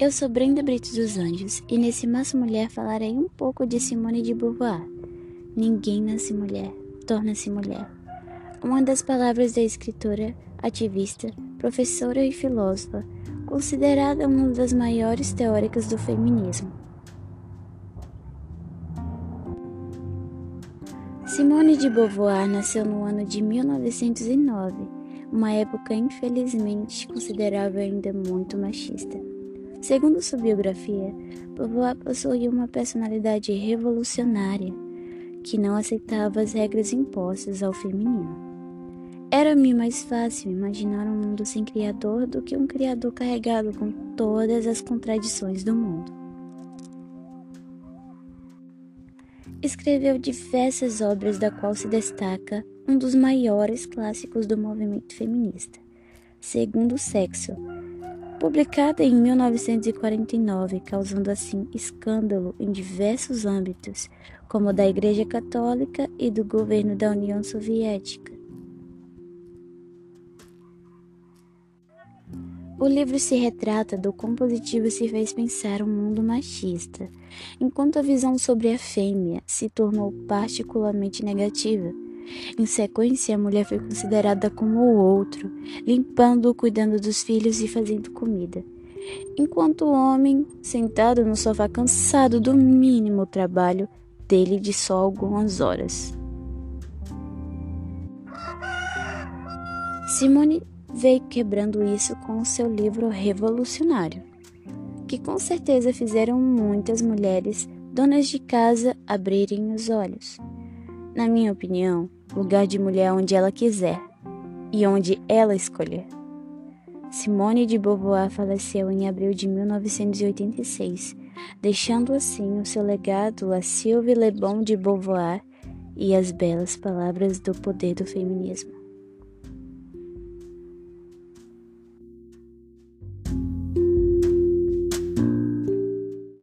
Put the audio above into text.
Eu sou Brenda Brito dos Anjos e nesse Massa Mulher falarei um pouco de Simone de Beauvoir. Ninguém nasce mulher, torna-se mulher. Uma das palavras da escritora, ativista, professora e filósofa, considerada uma das maiores teóricas do feminismo. Simone de Beauvoir nasceu no ano de 1909, uma época infelizmente considerável ainda muito machista. Segundo sua biografia, Beauvoir possuía uma personalidade revolucionária que não aceitava as regras impostas ao feminino. Era-me mais fácil imaginar um mundo sem criador do que um criador carregado com todas as contradições do mundo. Escreveu diversas obras, da qual se destaca um dos maiores clássicos do movimento feminista, Segundo Sexo, publicada em 1949, causando assim escândalo em diversos âmbitos, como da Igreja Católica e do governo da União Soviética. O livro se retrata do quão positivo se fez pensar um mundo machista, enquanto a visão sobre a fêmea se tornou particularmente negativa. Em sequência, a mulher foi considerada como o outro, limpando, cuidando dos filhos e fazendo comida. Enquanto o homem, sentado no sofá cansado do mínimo trabalho dele de só algumas horas. Simone veio quebrando isso com o seu livro revolucionário, que com certeza fizeram muitas mulheres donas de casa abrirem os olhos. Na minha opinião, lugar de mulher onde ela quiser e onde ela escolher. Simone de Beauvoir faleceu em abril de 1986, deixando assim o seu legado a Sylvie Le Bon de Beauvoir e as belas palavras do poder do feminismo.